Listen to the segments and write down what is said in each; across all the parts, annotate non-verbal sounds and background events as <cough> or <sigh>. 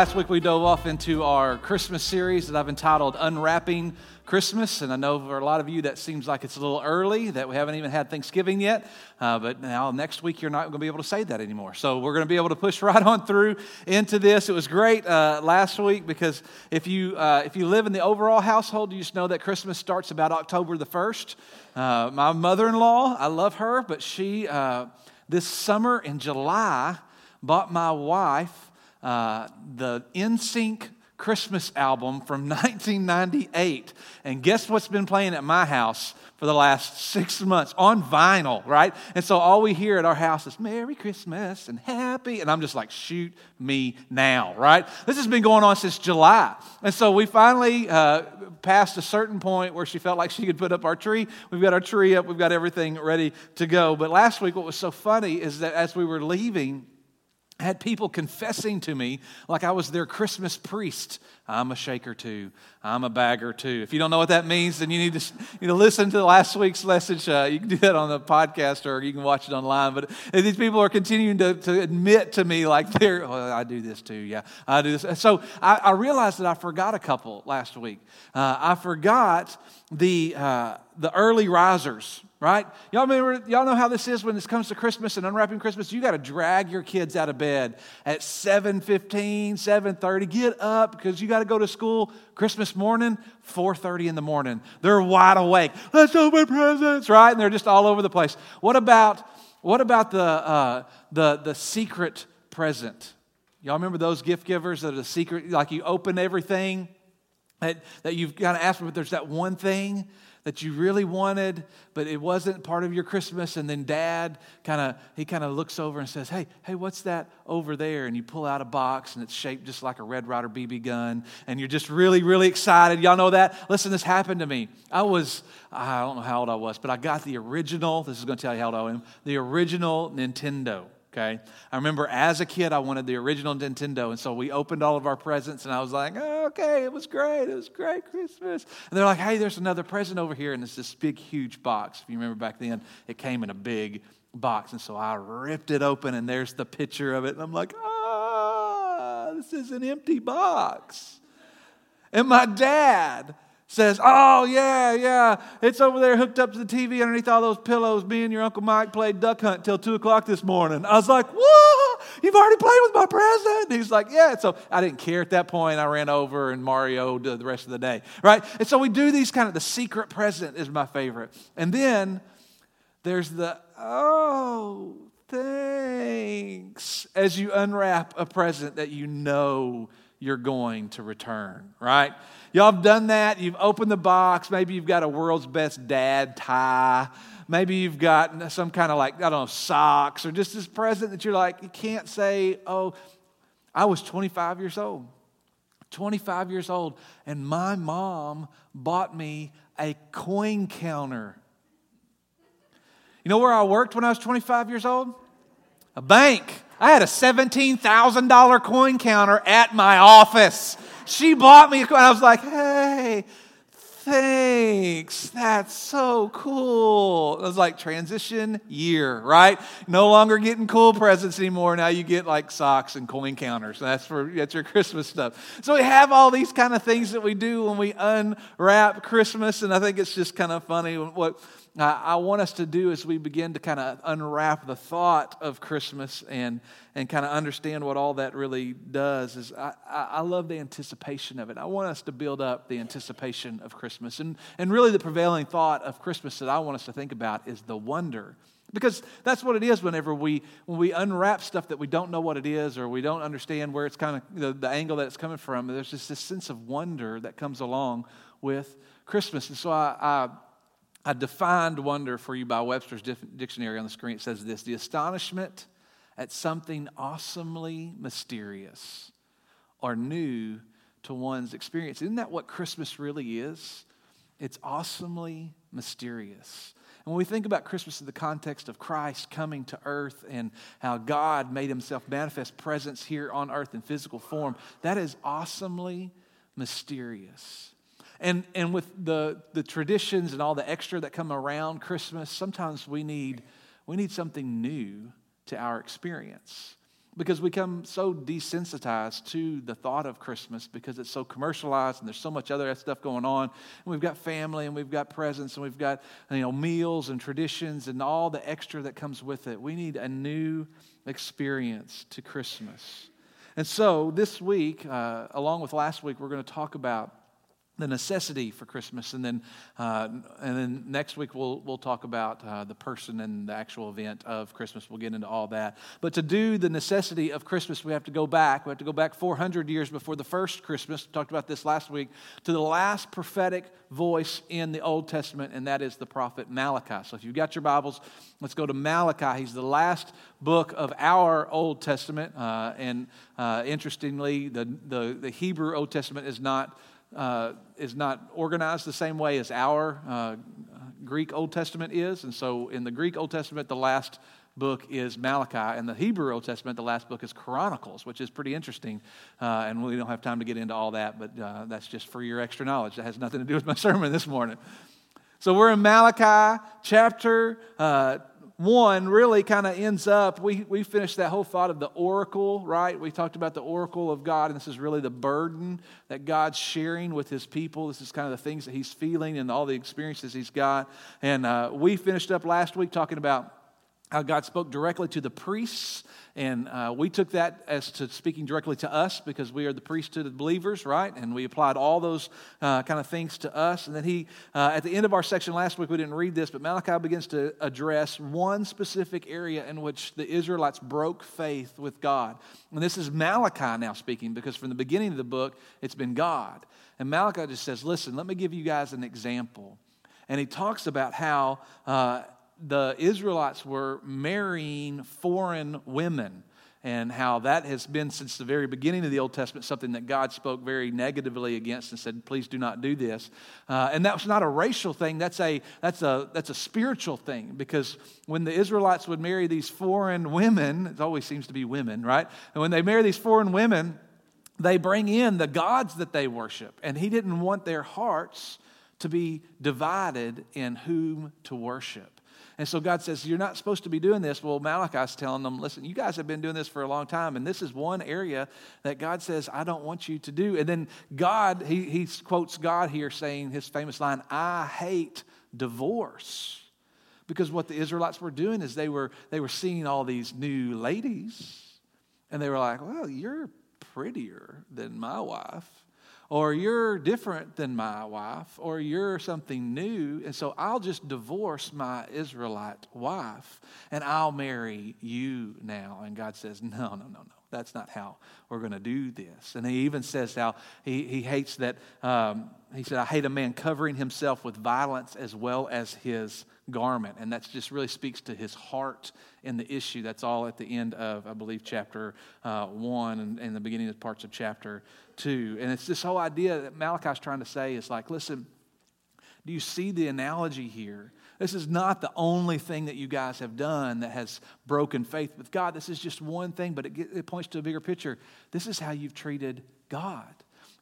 Last week we dove off into our Christmas series that I've entitled Unwrapping Christmas. And I know for a lot of you that seems like it's a little early, that we haven't even had Thanksgiving yet. Uh, but now next week you're not going to be able to say that anymore. So we're going to be able to push <laughs> right on through into this. It was great uh, last week because if you, uh, if you live in the overall household, you just know that Christmas starts about October the 1st. Uh, my mother in law, I love her, but she, uh, this summer in July, bought my wife uh, the NSYNC Christmas album from <laughs> 1998. And guess what's been playing at my house for the last six months on vinyl, right? And so all we hear at our house is Merry Christmas and Happy. And I'm just like, shoot me now, right? This has been going on since July. And so we finally uh, passed a certain point where she felt like she could put up our tree. We've got our tree up, we've got everything ready to go. But last week, what was so funny is that as we were leaving, Had people confessing to me like I was their Christmas priest. I'm a shaker too. I'm a bagger too. If you don't know what that means, then you need to, you know, listen to last week's message. Uh, you can do that on the podcast or you can watch it online. But these people are continuing to, to admit to me like they're, oh, I do this too. Yeah, I do this. So I, I realized that I forgot a couple last week. Uh, I forgot the, uh, the early risers right? Y'all remember, y'all know how this is when this comes to Christmas and unwrapping Christmas? You got to drag your kids out of bed at 7.15, 7.30. Get up because you got to go to school Christmas morning, 4.30 in the morning. They're wide awake. Let's open presents, right? And they're just all over the place. What about, what about the, uh, the, the secret present? Y'all remember those gift givers that are the secret, like you open everything that, that you've got to ask for, but there's that one thing that you really wanted, but it wasn't part of your Christmas. And then dad kind of, he kind of looks over and says, Hey, hey, what's that over there? And you pull out a box and it's shaped just like a Red Ryder BB gun. And you're just really, really excited. Y'all know that? Listen, this happened to me. I was, I don't know how old I was, but I got the original, this is going to tell you how old I am, the original Nintendo okay? I remember as a kid, I wanted the original Nintendo, and so we opened all of our presents, and I was like, oh, okay, it was great. It was great Christmas. And they're like, hey, there's another present over here, and it's this big, huge box. If you remember back then, it came in a big box, and so I ripped it open, and there's the picture of it, and I'm like, ah, this is an empty box. And my dad, says, Oh, yeah, yeah, it's over there hooked up to the TV underneath all those pillows. Me and your Uncle Mike played duck hunt till 2 o'clock this morning. I was like, Whoa, you've already played with my present? And he's like, Yeah. So I didn't care at that point. I ran over and Mario did the rest of the day, right? And so we do these kind of, the secret present is my favorite. And then there's the, Oh, thanks, as you unwrap a present that you know you're going to return, right? Y'all have done that. You've opened the box. Maybe you've got a world's best dad tie. Maybe you've got some kind of like, I don't know, socks or just this present that you're like, you can't say, oh, I was 25 years old. 25 years old, and my mom bought me a coin counter. You know where I worked when I was 25 years old? A bank. I had a $17,000 coin counter at my office. She bought me a coin. I was like, hey, thanks. That's so cool. It was like transition year, right? No longer getting cool presents anymore. Now you get like socks and coin counters. That's for that's your Christmas stuff. So we have all these kind of things that we do when we unwrap Christmas, and I think it's just kind of funny what I want us to do as we begin to kind of unwrap the thought of Christmas and, and kind of understand what all that really does is I, I love the anticipation of it. I want us to build up the anticipation of Christmas. And, and really, the prevailing thought of Christmas that I want us to think about is the wonder. Because that's what it is whenever we, when we unwrap stuff that we don't know what it is or we don't understand where it's kind of the, the angle that it's coming from. There's just this sense of wonder that comes along with Christmas. And so I, I I defined wonder for you by Webster's dictionary on the screen. It says this the astonishment at something awesomely mysterious or new to one's experience. Isn't that what Christmas really is? It's awesomely mysterious. And when we think about Christmas in the context of Christ coming to earth and how God made himself manifest presence here on earth in physical form, that is awesomely mysterious. And, and with the, the traditions and all the extra that come around Christmas, sometimes we need, we need something new to our experience. because we come so desensitized to the thought of Christmas because it's so commercialized and there's so much other stuff going on. And we've got family and we've got presents and we've got you know meals and traditions and all the extra that comes with it. We need a new experience to Christmas. And so this week, uh, along with last week, we're going to talk about the necessity for Christmas, and then uh, and then next week we'll we'll talk about uh, the person and the actual event of Christmas. We'll get into all that. But to do the necessity of Christmas, we have to go back. We have to go back 400 years before the first Christmas. We talked about this last week to the last prophetic voice in the Old Testament, and that is the prophet Malachi. So if you've got your Bibles, let's go to Malachi. He's the last book of our Old Testament, uh, and uh, interestingly, the, the the Hebrew Old Testament is not uh, is not organized the same way as our uh, Greek Old Testament is. And so in the Greek Old Testament, the last book is Malachi. and the Hebrew Old Testament, the last book is Chronicles, which is pretty interesting. Uh, and we don't have time to get into all that, but uh, that's just for your extra knowledge. That has nothing to do with my <laughs> sermon this morning. So we're in Malachi chapter uh, 1 really kind of ends up, we, we finished that whole thought of the oracle, right? We talked about the oracle of God, and this is really the burden that God's sharing with his people. This is kind of the things that he's feeling and all the experiences he's got. And uh, we finished up last week talking about how God spoke directly to the priests and uh, we took that as to speaking directly to us because we are the priesthood of believers, right? And we applied all those uh, kind of things to us. And then he, uh, at the end of our section last week, we didn't read this, but Malachi begins to address one specific area in which the Israelites broke faith with God. And this is Malachi now speaking because from the beginning of the book, it's been God. And Malachi just says, listen, let me give you guys an example. And he talks about how uh, the Israelites were marrying foreign women and how that has been since the very beginning of the Old Testament something that God spoke very negatively against and said, please do not do this. Uh, and that was not a racial thing, that's a, that's, a, that's a spiritual thing because when the Israelites would marry these foreign women, it always seems to be women, right? And when they marry these foreign women, they bring in the gods that they worship. And he didn't want their hearts to be divided in whom to worship. And so God says, You're not supposed to be doing this. Well, Malachi's telling them, Listen, you guys have been doing this for a long time, and this is one area that God says, I don't want you to do. And then God, he, he quotes God here saying his famous line, I hate divorce. Because what the Israelites were doing is they were, they were seeing all these new ladies, and they were like, Well, you're prettier than my wife or you're different than my wife, or you're something new, and so I'll just divorce my Israelite wife and I'll marry you now. And God says, No, no, no, no. That's not how we're going to do this. And he even says how he, he hates that. Um, he said, I hate a man covering himself with violence as well as his garment. And that just really speaks to his heart in the issue. That's all at the end of, I believe, chapter uh, 1 and, and the beginning of parts of chapter 2. And it's this whole idea that Malachi's trying to say is like, listen, do you see the analogy here? This is not the only thing that you guys have done that has broken faith with God. This is just one thing, but it, it points to a bigger picture. This is how you've treated God.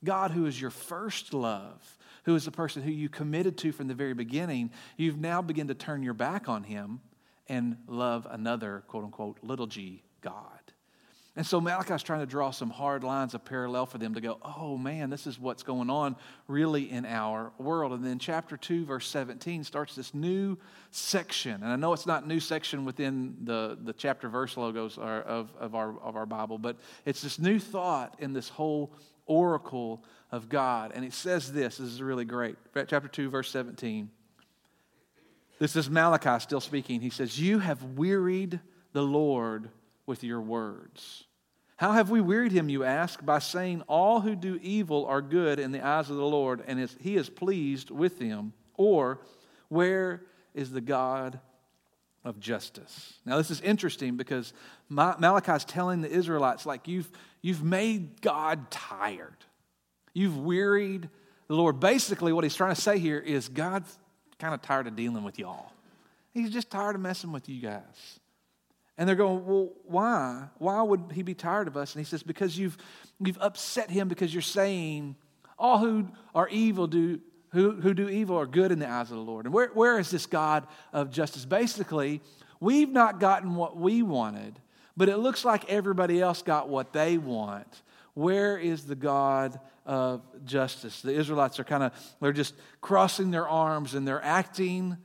God, who is your first love, who is the person who you committed to from the very beginning, you've now begun to turn your back on him and love another, quote unquote, little g God. And so Malachi's trying to draw some hard lines of parallel for them to go, oh man, this is what's going on really in our world. And then chapter 2, verse 17 starts this new section. And I know it's not new section within the, the chapter verse logos of, of, our, of our Bible, but it's this new thought in this whole oracle of God. And it says this this is really great. Chapter 2, verse 17. This is Malachi still speaking. He says, You have wearied the Lord with your words. How have we wearied him, you ask? By saying, All who do evil are good in the eyes of the Lord, and he is pleased with them. Or, Where is the God of justice? Now, this is interesting because Malachi is telling the Israelites, like, you've, you've made God tired. You've wearied the Lord. Basically, what he's trying to say here is God's kind of tired of dealing with y'all. He's just tired of messing with you guys. And they're going, Well, why? Why would he be tired of us? And he says, Because you've, you've upset him because you're saying, All who are evil do who, who do evil are good in the eyes of the Lord. And where, where is this God of justice? Basically, we've not gotten what we wanted, but it looks like everybody else got what they want. Where is the God of justice? The Israelites are kind of, they're just crossing their arms and they're acting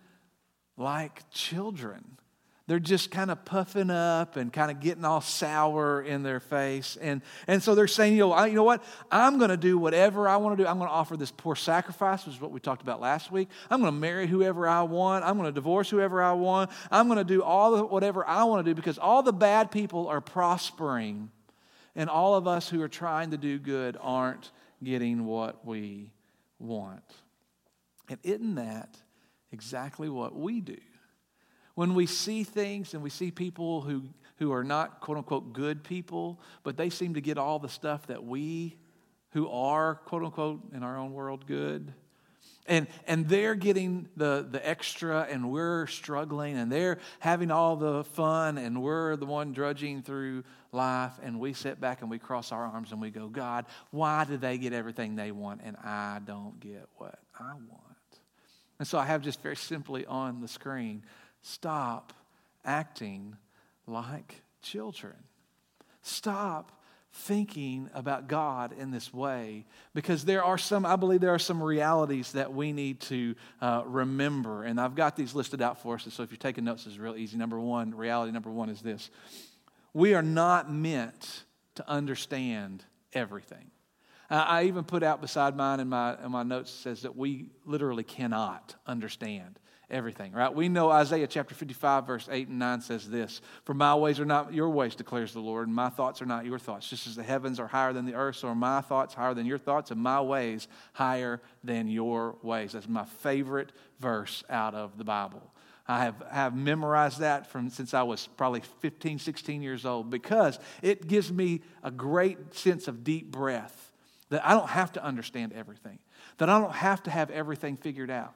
like children. They're just kind of puffing up and kind of getting all sour in their face. And, and so they're saying, you know, I, you know what? I'm going to do whatever I want to do. I'm going to offer this poor sacrifice, which is what we talked about last week. I'm going to marry whoever I want. I'm going to divorce whoever I want. I'm going to do all the, whatever I want to do because all the bad people are prospering. And all of us who are trying to do good aren't getting what we want. And isn't that exactly what we do? When we see things and we see people who, who are not quote unquote good people, but they seem to get all the stuff that we who are quote unquote in our own world good. And, and they're getting the, the extra, and we're struggling, and they're having all the fun, and we're the one drudging through life. And we sit back and we cross our arms and we go, God, why do they get everything they want, and I don't get what I want? And so I have just very simply on the screen Stop acting like children. Stop thinking about God in this way because there are some, I believe there are some realities that we need to uh, remember. And I've got these listed out for us. So if you're taking notes, it's real easy. Number one, reality number one is this we are not meant to understand everything. I even put out beside mine in my, in my notes says that we literally cannot understand everything, right? We know Isaiah chapter 55, verse 8 and 9 says this For my ways are not your ways, declares the Lord, and my thoughts are not your thoughts. Just as the heavens are higher than the earth, so are my thoughts higher than your thoughts, and my ways higher than your ways. That's my favorite verse out of the Bible. I have, have memorized that from since I was probably 15, 16 years old because it gives me a great sense of deep breath that I don't have to understand everything, that I don't have to have everything figured out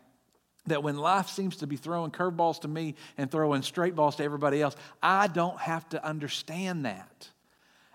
that when life seems to be throwing curveballs to me and throwing straight balls to everybody else, I don't have to understand that.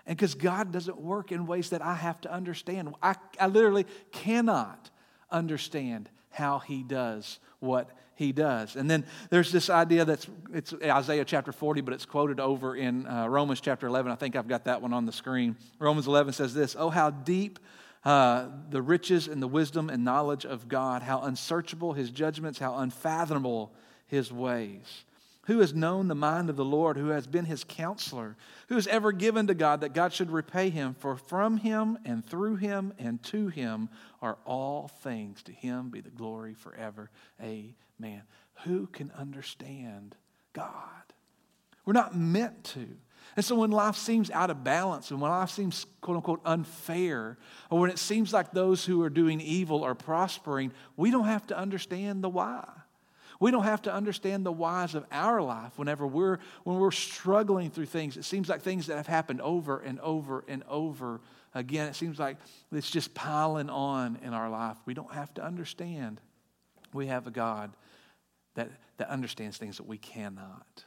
And because God doesn't work in ways that I have to understand, I, I literally cannot understand how He does what He does. And then there's this idea that's it's Isaiah chapter 40, but it's quoted over in uh, Romans chapter 11. I think I've got that one on the screen. Romans 11 says this Oh, how deep uh, the riches and the wisdom and knowledge of God, how unsearchable his judgments, how unfathomable his ways. Who has known the mind of the Lord? Who has been his counselor? Who has ever given to God that God should repay him? For from him and through him and to him are all things. To him be the glory forever. Amen. Who can understand God? We're not meant to. And so when life seems out of balance and when life seems quote unquote unfair, or when it seems like those who are doing evil are prospering, we don't have to understand the why. We don't have to understand the whys of our life whenever we're when we're struggling through things. It seems like things that have happened over and over and over again. It seems like it's just piling on in our life. We don't have to understand. We have a God that, that understands things that we cannot.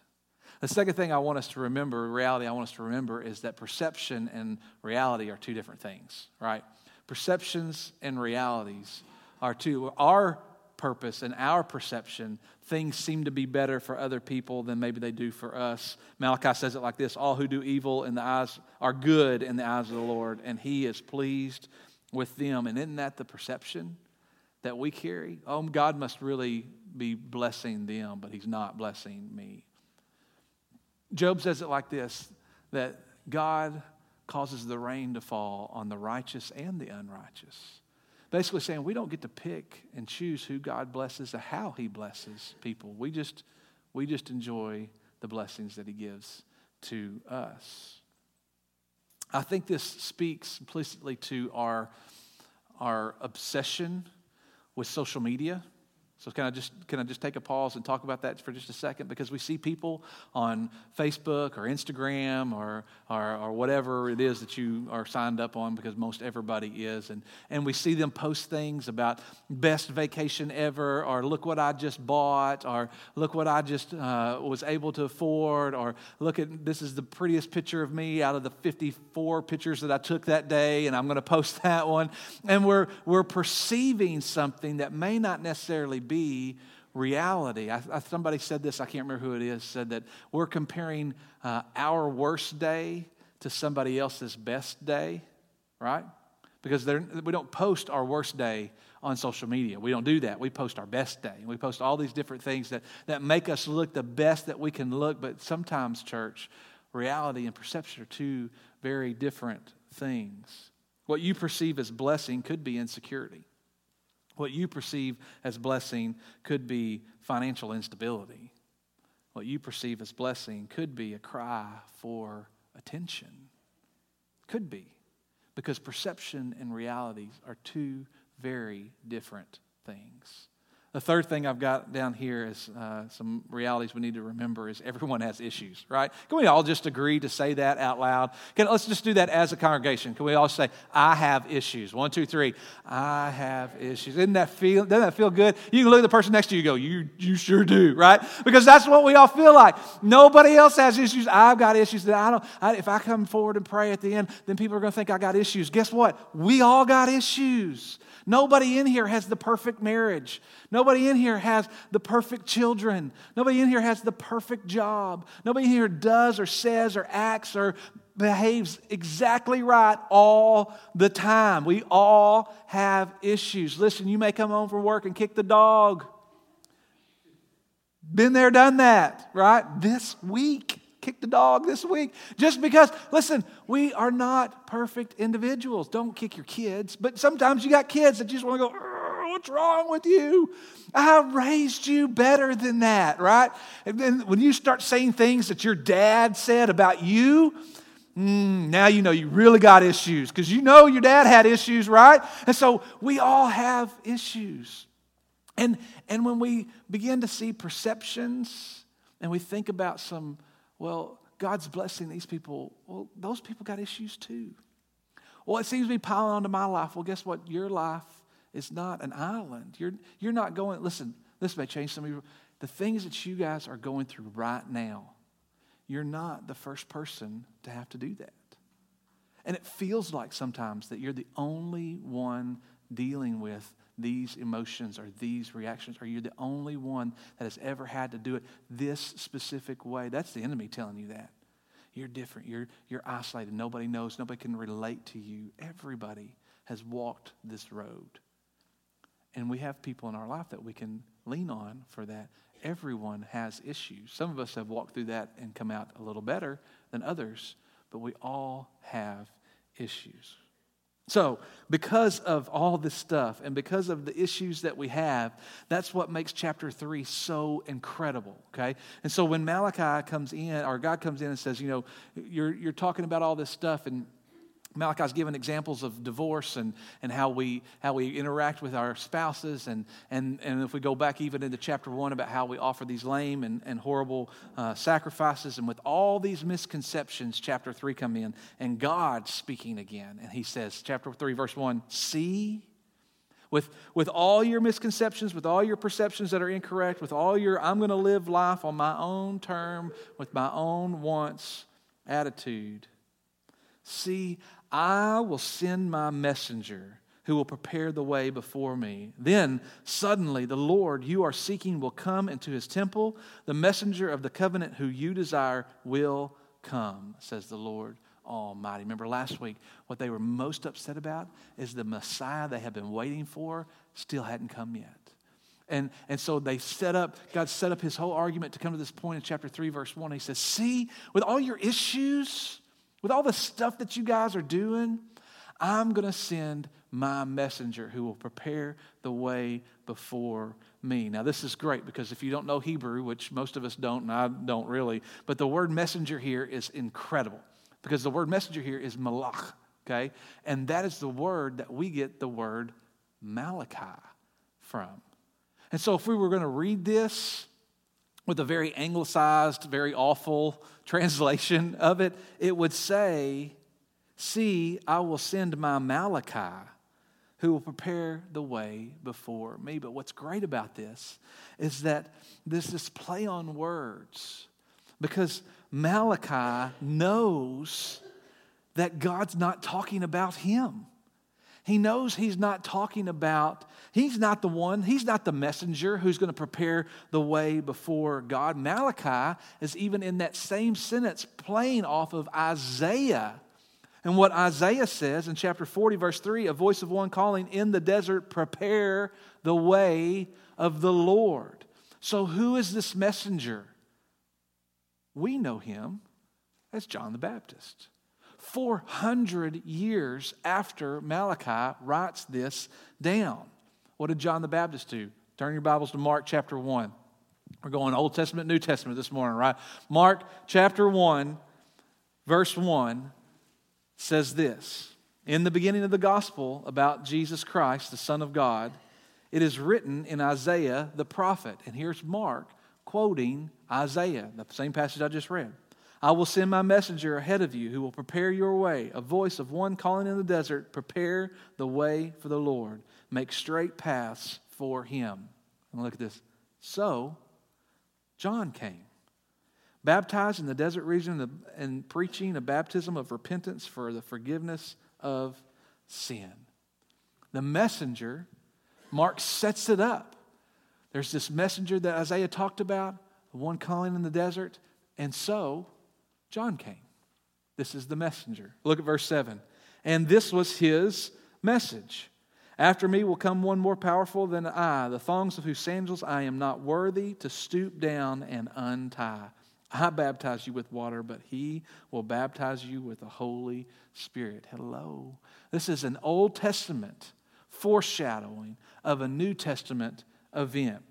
The second thing I want us to remember, reality I want us to remember, is that perception and reality are two different things, right? Perceptions and realities are two. Our purpose and our perception, things seem to be better for other people than maybe they do for us. Malachi says it like this All who do evil in the eyes are good in the eyes of the Lord, and he is pleased with them. And isn't that the perception that we carry? Oh, God must really be blessing them, but he's not blessing me. Job says it like this that God causes the rain to fall on the righteous and the unrighteous. Basically, saying we don't get to pick and choose who God blesses or how He blesses people. We just, we just enjoy the blessings that He gives to us. I think this speaks implicitly to our, our obsession with social media. So can I just can I just take a pause and talk about that for just a second? Because we see people on Facebook or Instagram or, or, or whatever it is that you are signed up on, because most everybody is, and, and we see them post things about best vacation ever, or look what I just bought, or look what I just uh, was able to afford, or look at this is the prettiest picture of me out of the 54 pictures that I took that day, and I'm going to post <laughs> that one. And we're we're perceiving something that may not necessarily be reality. I, I, somebody said this, I can't remember who it is, said that we're comparing uh, our worst day to somebody else's best day, right? Because we don't post our worst day on social media. We don't do that. We post our best day. and We post all these different things that, that make us look the best that we can look. But sometimes, church, reality and perception are two very different things. What you perceive as blessing could be insecurity. What you perceive as blessing could be financial instability. What you perceive as blessing could be a cry for attention. Could be. Because perception and realities are two very different things. The third thing I've got down here is uh, some realities we need to remember is everyone has issues, right? Can we all just agree to say that out loud? Can, let's just do that as a congregation. Can we all say, I have issues? One, two, three. I have issues. Doesn't that feel, doesn't that feel good? You can look at the person next to you go, you, you sure do, right? Because that's what we all feel like. Nobody else has issues. I've got issues that I don't, I, if I come forward and pray at the end, then people are going to think I got issues. Guess what? We all got issues. Nobody in here has the perfect marriage. Nobody in here has the perfect children. Nobody in here has the perfect job. Nobody in here does or says or acts or behaves exactly right all the time. We all have issues. Listen, you may come home from work and kick the dog. Been there, done that, right? This week kick the dog this week. Just because, listen, we are not perfect individuals. Don't kick your kids, but sometimes you got kids that just want to go, What's wrong with you? I raised you better than that, right? And then when you start saying things that your dad said about you, Mm, now you know you really got issues because you know your dad had issues, right? And so we all have issues. And, and when we begin to see perceptions and we think about some well, God's blessing these people. Well, those people got issues too. Well, it seems to be piling onto my life. Well, guess what? Your life is not an island. You're, you're not going, listen, this may change some of you. The things that you guys are going through right now, you're not the first person to have to do that. And it feels like sometimes that you're the only one dealing with these emotions or these reactions, or you're the only one that has ever had to do it this specific way. That's the enemy telling you that. You're different. You're, you're isolated. Nobody knows. Nobody can relate to you. Everybody has walked this road. And we have people in our life that we can lean on for that. Everyone has issues. Some of us have walked through that and come out a little better than others, but we all have issues. So, because of all this stuff and because of the issues that we have, that's what makes chapter 3 so incredible, okay? And so when Malachi comes in, or God comes in and says, you know, you're, you're talking about all this stuff and Malachi's given examples of divorce and, and how, we, how we interact with our spouses. And, and, and if we go back even into chapter one about how we offer these lame and, and horrible uh, sacrifices. And with all these misconceptions, chapter three come in and God speaking again. And he says, chapter three, verse one, see, with, with all your misconceptions, with all your perceptions that are incorrect, with all your I'm going to live life on my own term, with my own wants attitude. See, I will send my messenger who will prepare the way before me. Then suddenly the Lord you are seeking will come into his temple. The messenger of the covenant who you desire will come, says the Lord Almighty. Remember last week, what they were most upset about is the Messiah they had been waiting for still hadn't come yet. And, and so they set up, God set up his whole argument to come to this point in chapter 3, verse 1. He says, See, with all your issues, with all the stuff that you guys are doing, I'm going to send my messenger who will prepare the way before me. Now, this is great because if you don't know Hebrew, which most of us don't, and I don't really, but the word messenger here is incredible because the word messenger here is malach, okay? And that is the word that we get the word Malachi from. And so, if we were going to read this with a very anglicized, very awful <laughs> translation of it, it would say, See, I will send my Malachi who will prepare the way before me. But what's great about this is that this is play on words because Malachi knows that God's not talking about him. He knows he's not talking about, he's not the one, he's not the messenger who's going to prepare the way before God. Malachi is even in that same sentence playing off of Isaiah. And what Isaiah says in chapter 40, verse 3 a voice of one calling in the desert, prepare the way of the Lord. So, who is this messenger? We know him as John the Baptist. 400 years after Malachi writes this down. What did John the Baptist do? Turn your Bibles to Mark chapter 1. We're going Old Testament, New Testament this morning, right? Mark chapter 1, verse 1 says this In the beginning of the gospel about Jesus Christ, the Son of God, it is written in Isaiah the prophet. And here's Mark quoting Isaiah, the same passage I just read. I will send my messenger ahead of you who will prepare your way, a voice of one calling in the desert, prepare the way for the Lord, make straight paths for him. And look at this. So, John came, baptized in the desert region and preaching a baptism of repentance for the forgiveness of sin. The messenger, Mark sets it up. There's this messenger that Isaiah talked about, the one calling in the desert. And so, John came. This is the messenger. Look at verse 7. And this was his message. After me will come one more powerful than I, the thongs of whose sandals I am not worthy to stoop down and untie. I baptize you with water, but he will baptize you with the Holy Spirit. Hello. This is an Old Testament foreshadowing of a New Testament event.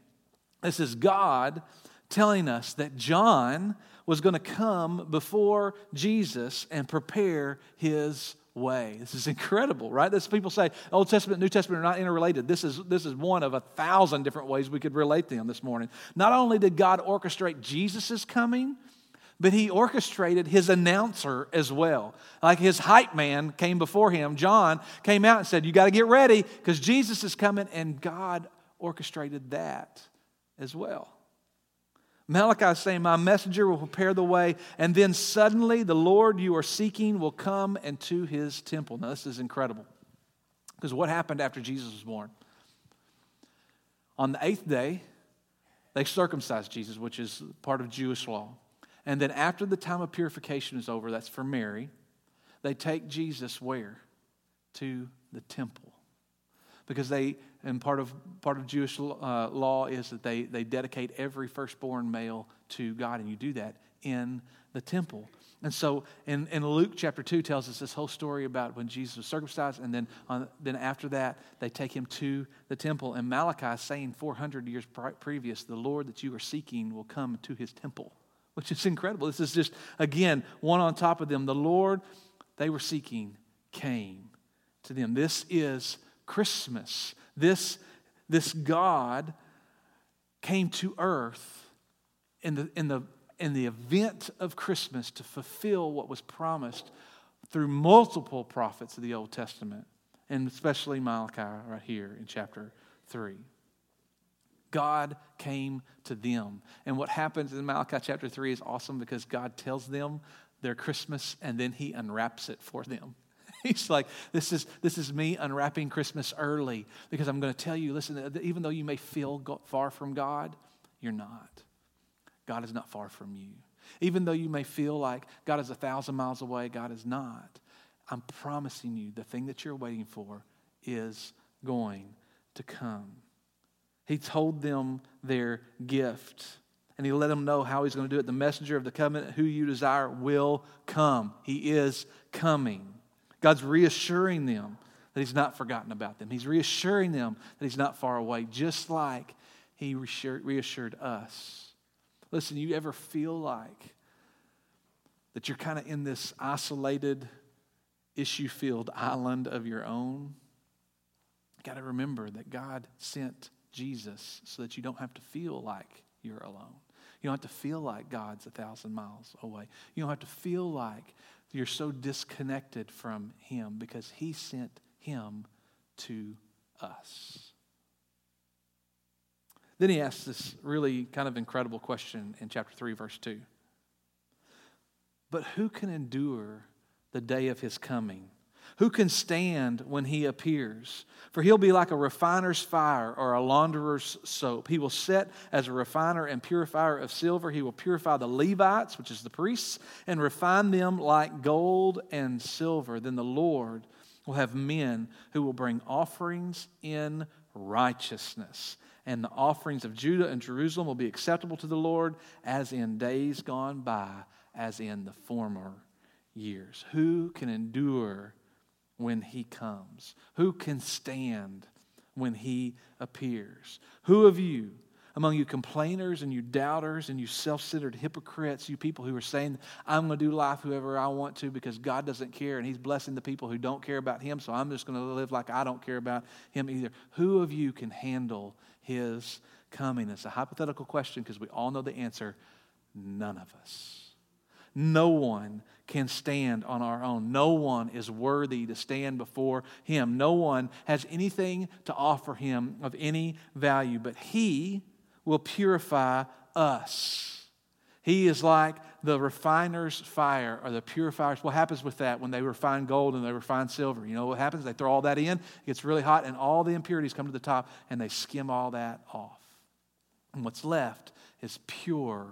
This is God telling us that John was going to come before Jesus and prepare his way. This is incredible, right? This people say Old Testament New Testament are not interrelated. This is this is one of a thousand different ways we could relate them this morning. Not only did God orchestrate Jesus' coming, but he orchestrated his announcer as well. Like his hype man came before him. John came out and said, You got to get ready because Jesus is coming, and God orchestrated that as well. Malachi is saying, My messenger will prepare the way, and then suddenly the Lord you are seeking will come into his temple. Now, this is incredible. Because what happened after Jesus was born? On the eighth day, they circumcised Jesus, which is part of Jewish law. And then after the time of purification is over, that's for Mary, they take Jesus where? To the temple. Because they and part of, part of Jewish uh, law is that they, they dedicate every firstborn male to God, and you do that in the temple. And so, in, in Luke chapter 2 tells us this whole story about when Jesus was circumcised, and then, on, then after that, they take him to the temple. And Malachi is saying 400 years previous, the Lord that you are seeking will come to his temple, which is incredible. This is just, again, one on top of them. The Lord they were seeking came to them. This is Christmas. This, this God came to earth in the, in, the, in the event of Christmas to fulfill what was promised through multiple prophets of the Old Testament, and especially Malachi right here in chapter 3. God came to them. And what happens in Malachi chapter 3 is awesome because God tells them their Christmas and then he unwraps it for them. He's like, this is, this is me unwrapping Christmas early because I'm going to tell you listen, even though you may feel far from God, you're not. God is not far from you. Even though you may feel like God is a thousand miles away, God is not. I'm promising you the thing that you're waiting for is going to come. He told them their gift and he let them know how he's going to do it. The messenger of the covenant, who you desire, will come. He is coming. God's reassuring them that He's not forgotten about them. He's reassuring them that He's not far away, just like He reassured us. Listen, you ever feel like that you're kind of in this isolated, issue filled island of your own? You got to remember that God sent Jesus so that you don't have to feel like you're alone. You don't have to feel like God's a thousand miles away. You don't have to feel like you're so disconnected from Him because He sent Him to us. Then he asks this really kind of incredible question in chapter 3, verse 2. But who can endure the day of his coming? Who can stand when he appears? For he'll be like a refiner's fire or a launderer's soap. He will set as a refiner and purifier of silver. He will purify the Levites, which is the priests, and refine them like gold and silver. Then the Lord will have men who will bring offerings in righteousness. And the offerings of Judah and Jerusalem will be acceptable to the Lord as in days gone by, as in the former years. Who can endure when he comes? Who can stand when he appears? Who of you, among you complainers and you doubters and you self centered hypocrites, you people who are saying, I'm going to do life whoever I want to because God doesn't care and he's blessing the people who don't care about him, so I'm just going to live like I don't care about him either. Who of you can handle his coming? It's a hypothetical question because we all know the answer none of us. No one can stand on our own. No one is worthy to stand before Him. No one has anything to offer Him of any value, but He will purify us. He is like the refiner's fire or the purifier's. What happens with that when they refine gold and they refine silver? You know what happens? They throw all that in, it gets really hot, and all the impurities come to the top, and they skim all that off. And what's left is pure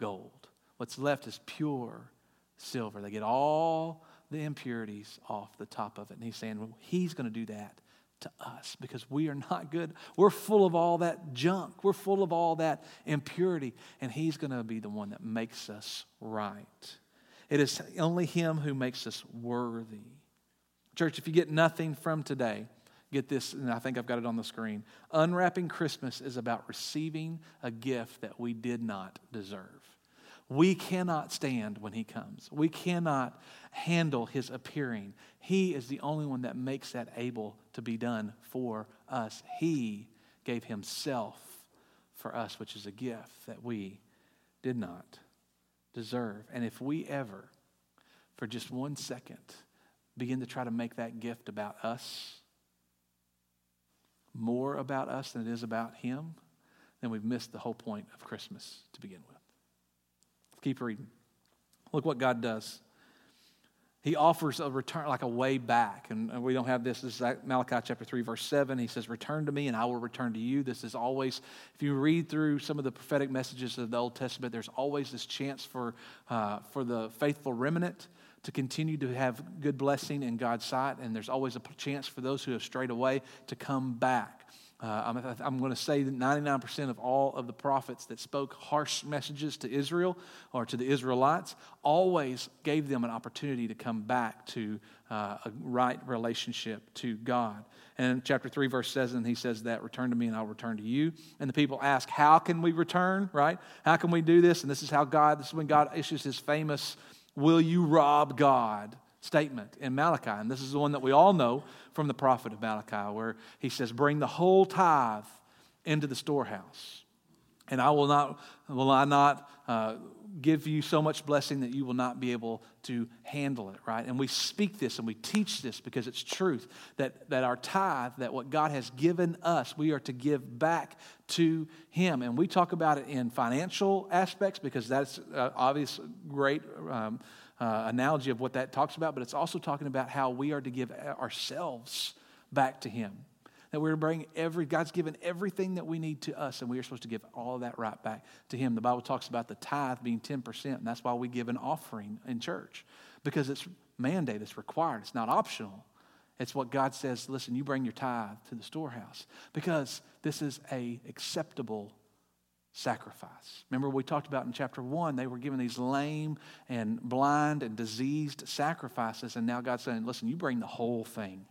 gold. What's left is pure silver. They get all the impurities off the top of it. And he's saying, well, He's going to do that to us because we are not good. We're full of all that junk, we're full of all that impurity. And He's going to be the one that makes us right. It is only Him who makes us worthy. Church, if you get nothing from today, get this, and I think I've got it on the screen. Unwrapping Christmas is about receiving a gift that we did not deserve. We cannot stand when he comes. We cannot handle his appearing. He is the only one that makes that able to be done for us. He gave himself for us, which is a gift that we did not deserve. And if we ever, for just one second, begin to try to make that gift about us, more about us than it is about him, then we've missed the whole point of Christmas to begin with. Keep reading. Look what God does. He offers a return, like a way back. And we don't have this. This is Malachi chapter 3, verse 7. He says, Return to me, and I will return to you. This is always, if you read through some of the prophetic messages of the Old Testament, there's always this chance for, uh, for the faithful remnant to continue to have good blessing in God's sight. And there's always a chance for those who have strayed away to come back. Uh, I'm, I'm going to say that 99% of all of the prophets that spoke harsh messages to Israel or to the Israelites always gave them an opportunity to come back to uh, a right relationship to God. And chapter 3, verse 7, he says that, Return to me and I'll return to you. And the people ask, How can we return, right? How can we do this? And this is how God, this is when God issues his famous, Will you rob God? Statement in Malachi. And this is the one that we all know from the prophet of Malachi, where he says, Bring the whole tithe into the storehouse. And I will not, will I not uh, give you so much blessing that you will not be able to handle it, right? And we speak this and we teach this because it's truth that, that our tithe, that what God has given us, we are to give back to Him. And we talk about it in financial aspects because that's uh, obvious, great. Um, uh, analogy of what that talks about, but it's also talking about how we are to give ourselves back to Him. That we're to bring every, God's given everything that we need to us, and we are supposed to give all of that right back to Him. The Bible talks about the tithe being 10%, and that's why we give an offering in church, because it's mandated, it's required, it's not optional. It's what God says, listen, you bring your tithe to the storehouse, because this is a acceptable sacrifice. Remember, we talked about in chapter one, they were given these lame and blind and diseased sacrifices, and now God's saying, listen, you bring the whole thing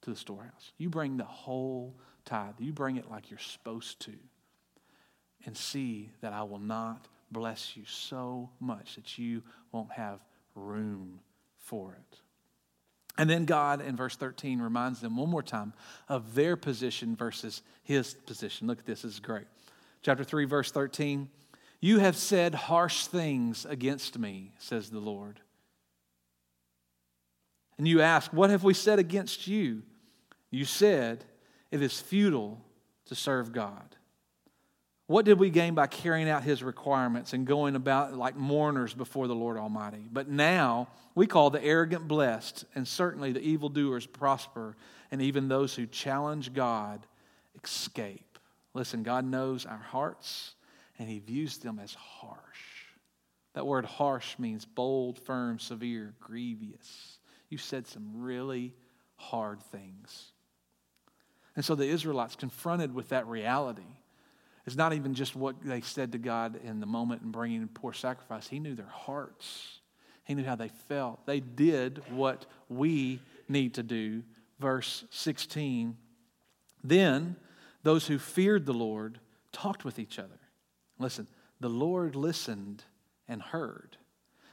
to the storehouse. You bring the whole tithe. You bring it like you're supposed to, and see that I will not bless you so much that you won't have room for it. And then God in verse 13 reminds them one more time of their position versus his position. Look at this, this is great chapter 3, verse 13. You have said harsh things against me, says the Lord. And you ask, What have we said against you? You said, It is futile to serve God. What did we gain by carrying out his requirements and going about like mourners before the Lord Almighty? But now we call the arrogant blessed, and certainly the evildoers prosper, and even those who challenge God escape. Listen, God knows our hearts, and he views them as harsh. That word harsh means bold, firm, severe, grievous. You said some really hard things. And so the Israelites, confronted with that reality, it's not even just what they said to God in the moment and bringing poor sacrifice. He knew their hearts, He knew how they felt. They did what we need to do. Verse 16 Then those who feared the Lord talked with each other. Listen, the Lord listened and heard.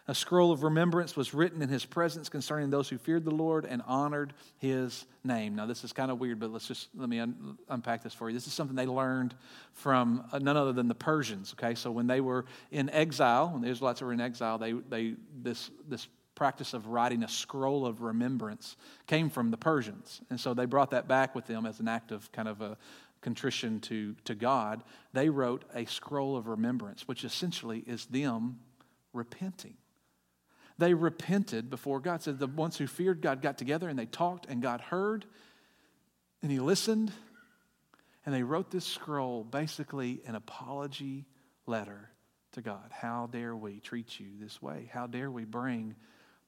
A scroll of remembrance was written in his presence concerning those who feared the Lord and honored his name. Now, this is kind of weird, but let's just let me un- unpack this for you. This is something they learned from uh, none other than the Persians. Okay, so when they were in exile, when the Israelites were in exile, they, they this this practice of writing a scroll of remembrance came from the Persians, and so they brought that back with them as an act of kind of a contrition to, to God, they wrote a scroll of remembrance, which essentially is them repenting. They repented before God. Said the ones who feared God got together and they talked, and God heard, and He listened, and they wrote this scroll, basically an apology letter to God. How dare we treat you this way? How dare we bring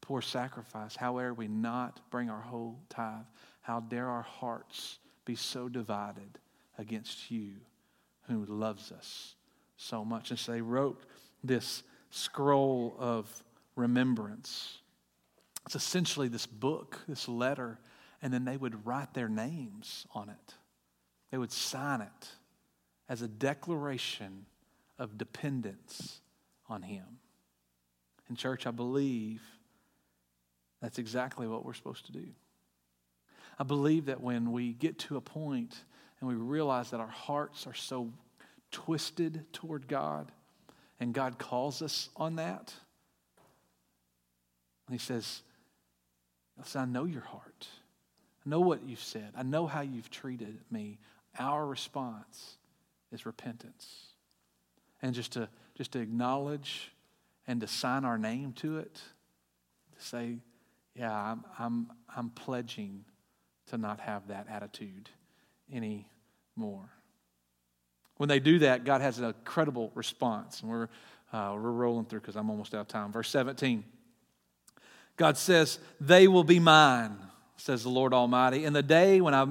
poor sacrifice? How dare we not bring our whole tithe? How dare our hearts be so divided against you who loves us so much? And so they wrote this scroll of remembrance. It's essentially this book, this letter, and then they would write their names on it. They would sign it as a declaration of dependence on Him. In church, I believe that's exactly what we're supposed to do. I believe that when we get to a point and we realize that our hearts are so twisted toward God, and God calls us on that, and he says, I know your heart. I know what you've said. I know how you've treated me. Our response is repentance. And just to, just to acknowledge and to sign our name to it, to say, yeah, I'm, I'm, I'm pledging to not have that attitude anymore. When they do that, God has an incredible response. And we're, uh, we're rolling through because I'm almost out of time. Verse 17. God says, They will be mine, says the Lord Almighty. In the day when I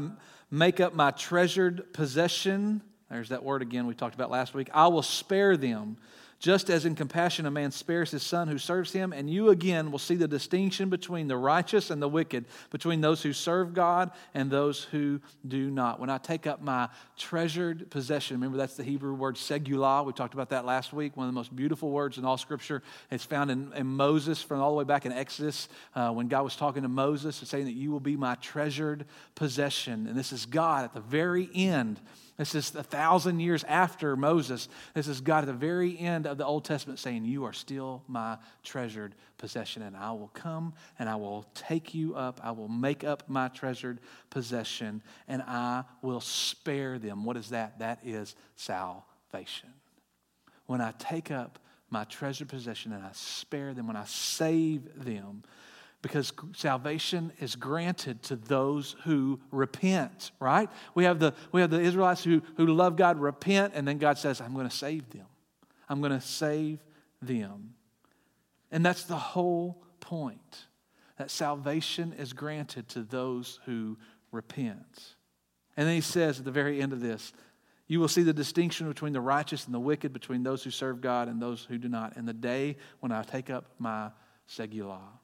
make up my treasured possession, there's that word again we talked about last week, I will spare them just as in compassion a man spares his son who serves him. And you again will see the distinction between the righteous and the wicked, between those who serve God and those who do not. When I take up my treasured possession, remember that's the Hebrew word segulah. We talked about that last week. One of the most beautiful words in all Scripture. It's found in, in Moses from all the way back in Exodus uh, when God was talking to Moses, and saying that you will be my treasured possession. And this is God at the very end this is a thousand years after Moses. This is God at the very end of the Old Testament saying, You are still my treasured possession, and I will come and I will take you up. I will make up my treasured possession, and I will spare them. What is that? That is salvation. When I take up my treasured possession and I spare them, when I save them, because salvation is granted to those who repent, right? We have the, we have the Israelites who, who love God, repent, and then God says, I'm going to save them. I'm going to save them. And that's the whole point that salvation is granted to those who repent. And then he says at the very end of this, you will see the distinction between the righteous and the wicked, between those who serve God and those who do not. In the day when I take up my segulah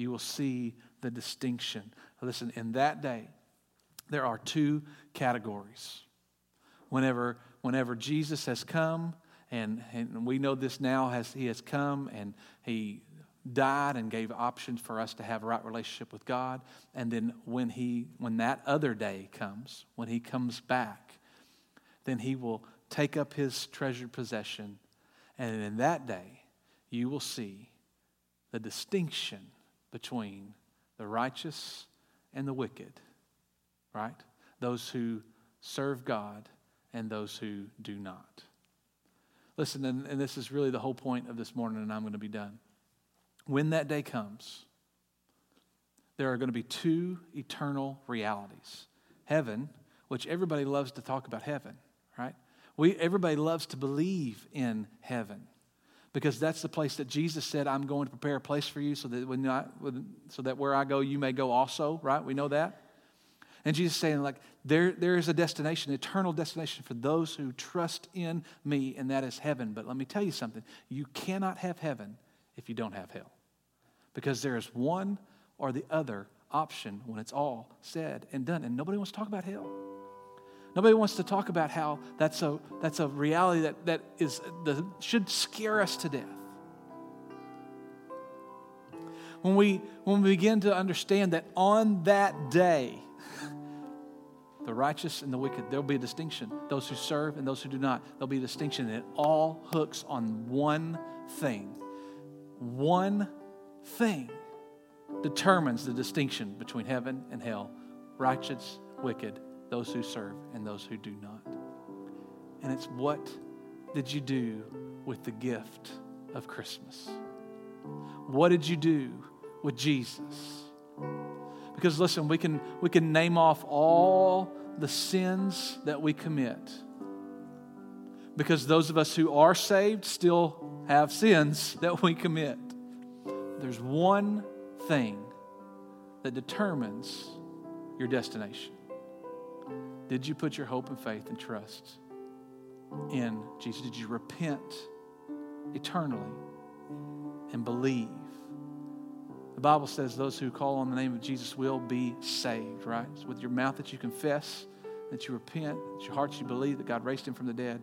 you will see the distinction. Listen, in that day, there are two categories. Whenever, whenever Jesus has come, and, and we know this now as he has come and he died and gave options for us to have a right relationship with God. And then when he when that other day comes, when he comes back, then he will take up his treasured possession. And in that day, you will see the distinction between the righteous and the wicked, right? Those who serve God and those who do not. Listen, and, and this is really the whole point of this morning, and I'm going to be done. When that day comes, there are going to be two eternal realities heaven, which everybody loves to talk about heaven, right? We, everybody loves to believe in heaven because that's the place that Jesus said, I'm going to prepare a place for you so that, when I, so that where I go, you may go also, right? We know that. And Jesus saying, like, there, there is a destination, eternal destination for those who trust in me, and that is heaven. But let me tell you something you cannot have heaven if you don't have hell. Because there is one or the other option when it's all said and done. And nobody wants to talk about hell. Nobody wants to talk about how that's a, that's a reality that, that is, the, should scare us to death. When we, when we begin to understand that on that day, <laughs> the righteous and the wicked, there'll be a distinction. Those who serve and those who do not, there'll be a distinction. And it all hooks on one thing. One thing determines the distinction between heaven and hell righteous, wicked, those who serve and those who do not. And it's what did you do with the gift of Christmas? What did you do with Jesus? Because listen, we can, we can name off all the sins that we commit. Because those of us who are saved still have sins <laughs> that we commit. There's one thing that determines your destination. Did you put your hope and faith and trust in Jesus? Did you repent eternally and believe? The Bible says those who call on the name of Jesus will be saved, right? It's with your mouth that you confess, that you repent, that your heart you believe that God raised him from the dead.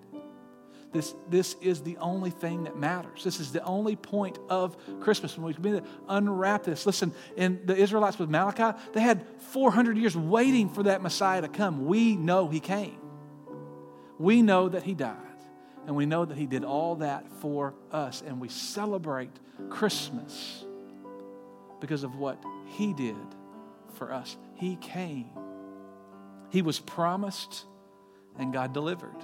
This, this is the only thing that matters. This is the only point of Christmas when we begin to unwrap this. Listen, in the Israelites with Malachi, they had 400 years waiting for that Messiah to come. We know he came. We know that he died. And we know that he did all that for us. And we celebrate Christmas because of what He did for us. He came, He was promised, and God delivered.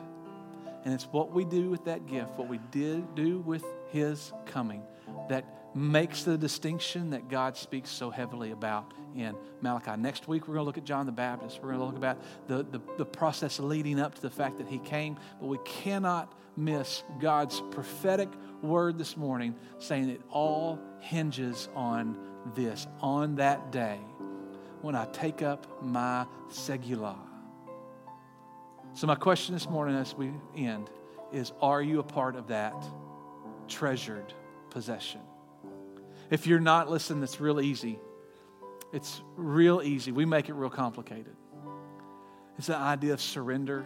And it's what we do with that gift, what we did do with His coming, that makes the distinction that God speaks so heavily about in Malachi. Next week, we're going to look at John the Baptist. We're going to look about the, the, the process leading up to the fact that he came, but we cannot miss God's prophetic word this morning saying it all hinges on this on that day when I take up my segulah. So, my question this morning as we end is Are you a part of that treasured possession? If you're not, listen, it's real easy. It's real easy. We make it real complicated. It's the idea of surrender.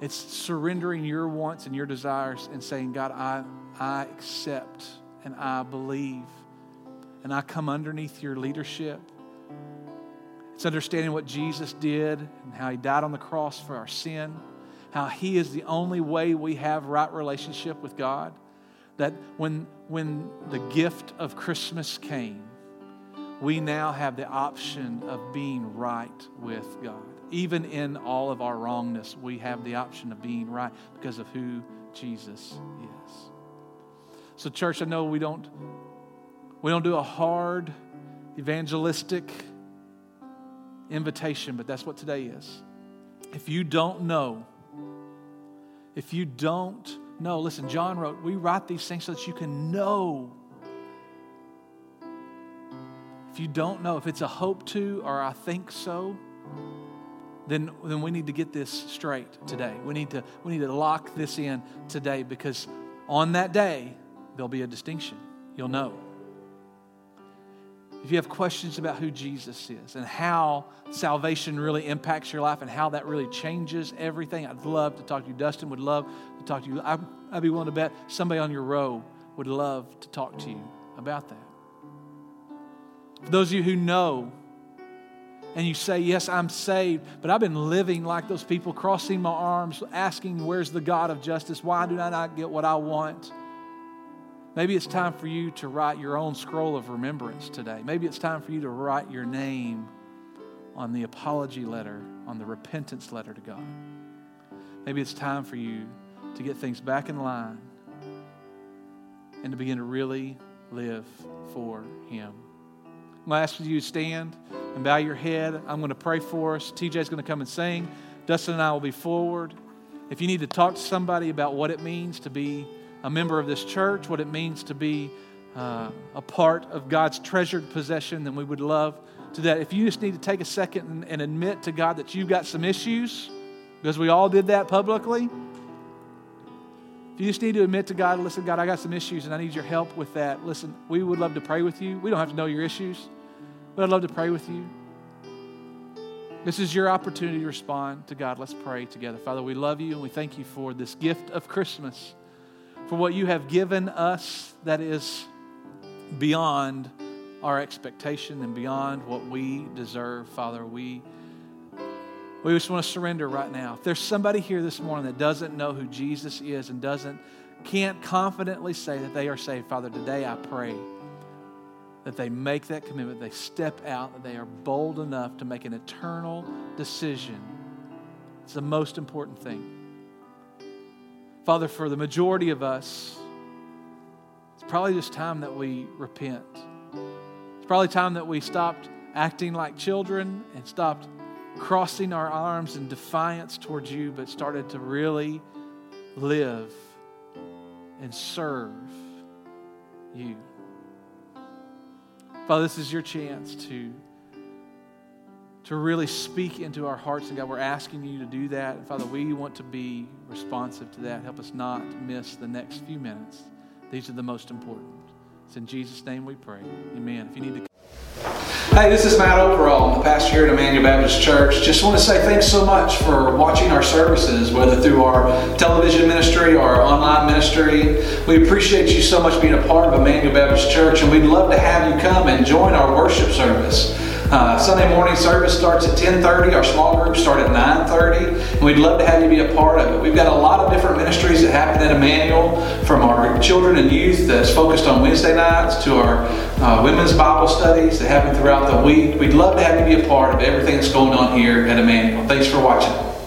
It's surrendering your wants and your desires and saying, God, I, I accept and I believe and I come underneath your leadership. It's understanding what Jesus did and how he died on the cross for our sin, how he is the only way we have right relationship with God. That when, when the gift of Christmas came, we now have the option of being right with God. Even in all of our wrongness, we have the option of being right because of who Jesus is. So, church, I know we don't we don't do a hard evangelistic invitation, but that's what today is. If you don't know, if you don't know, listen, John wrote, we write these things so that you can know. If you don't know, if it's a hope to or I think so, then, then we need to get this straight today. We need, to, we need to lock this in today because on that day, there'll be a distinction. You'll know. If you have questions about who Jesus is and how salvation really impacts your life and how that really changes everything, I'd love to talk to you. Dustin would love to talk to you. I'd, be willing to bet somebody on your row would love to talk to you about that. For those of you who know and you say, Yes, I'm saved, but I've been living like those people, crossing my arms, asking, Where's the God of justice? Why do I not get what I want? Maybe it's time for you to write your own scroll of remembrance today. Maybe it's time for you to write your name on the apology letter, on the repentance letter to God. Maybe it's time for you to get things back in line and to begin to really live for Him. I'm going to ask you to stand and bow your head. I'm going to pray for us. TJ's going to come and sing. Dustin and I will be forward. If you need to talk to somebody about what it means to be a member of this church, what it means to be uh, a part of God's treasured possession, then we would love to that. If you just need to take a second and, and admit to God that you've got some issues, because we all did that publicly. If you just need to admit to God, listen, God, I got some issues and I need your help with that. Listen, we would love to pray with you. We don't have to know your issues, but I'd love to pray with you. This is your opportunity to respond to God. Let's pray together. Father, we love you and we thank you for this gift of Christmas, for what you have given us that is beyond our expectation and beyond what we deserve. Father, we, we just want to surrender right now. If there's somebody here this morning that doesn't know who Jesus is and doesn't can't confidently say that they are saved, Father, today I pray that they make that commitment, they step out, that they are bold enough to make an eternal decision. It's the most important thing. Father, for the majority of us, it's probably just time that we repent. It's probably time that we stopped acting like children and stopped crossing our arms in defiance towards you, but started to really live and serve you. Father, this is your chance to, to really speak into our hearts. And God, we're asking you to do that. And Father, we want to be responsive to that. Help us not miss the next few minutes. These are the most important. It's in Jesus' name we pray. Amen. If you need to Hey, this is Matt Overall, the pastor here at Emmanuel Baptist Church. Just want to say thanks so much for watching our services, whether through our television ministry or our online ministry. We appreciate you so much being a part of Emmanuel Baptist Church, and we'd love to have you come and join our worship service. Uh, Sunday morning service starts at 10:30. Our small groups start at 9:30, and we'd love to have you be a part of it. We've got a lot of different ministries that happen at Emmanuel, from our children and youth that's focused on Wednesday nights to our uh, women's Bible studies that happen throughout the week. We'd love to have you be a part of everything that's going on here at Emmanuel. Thanks for watching.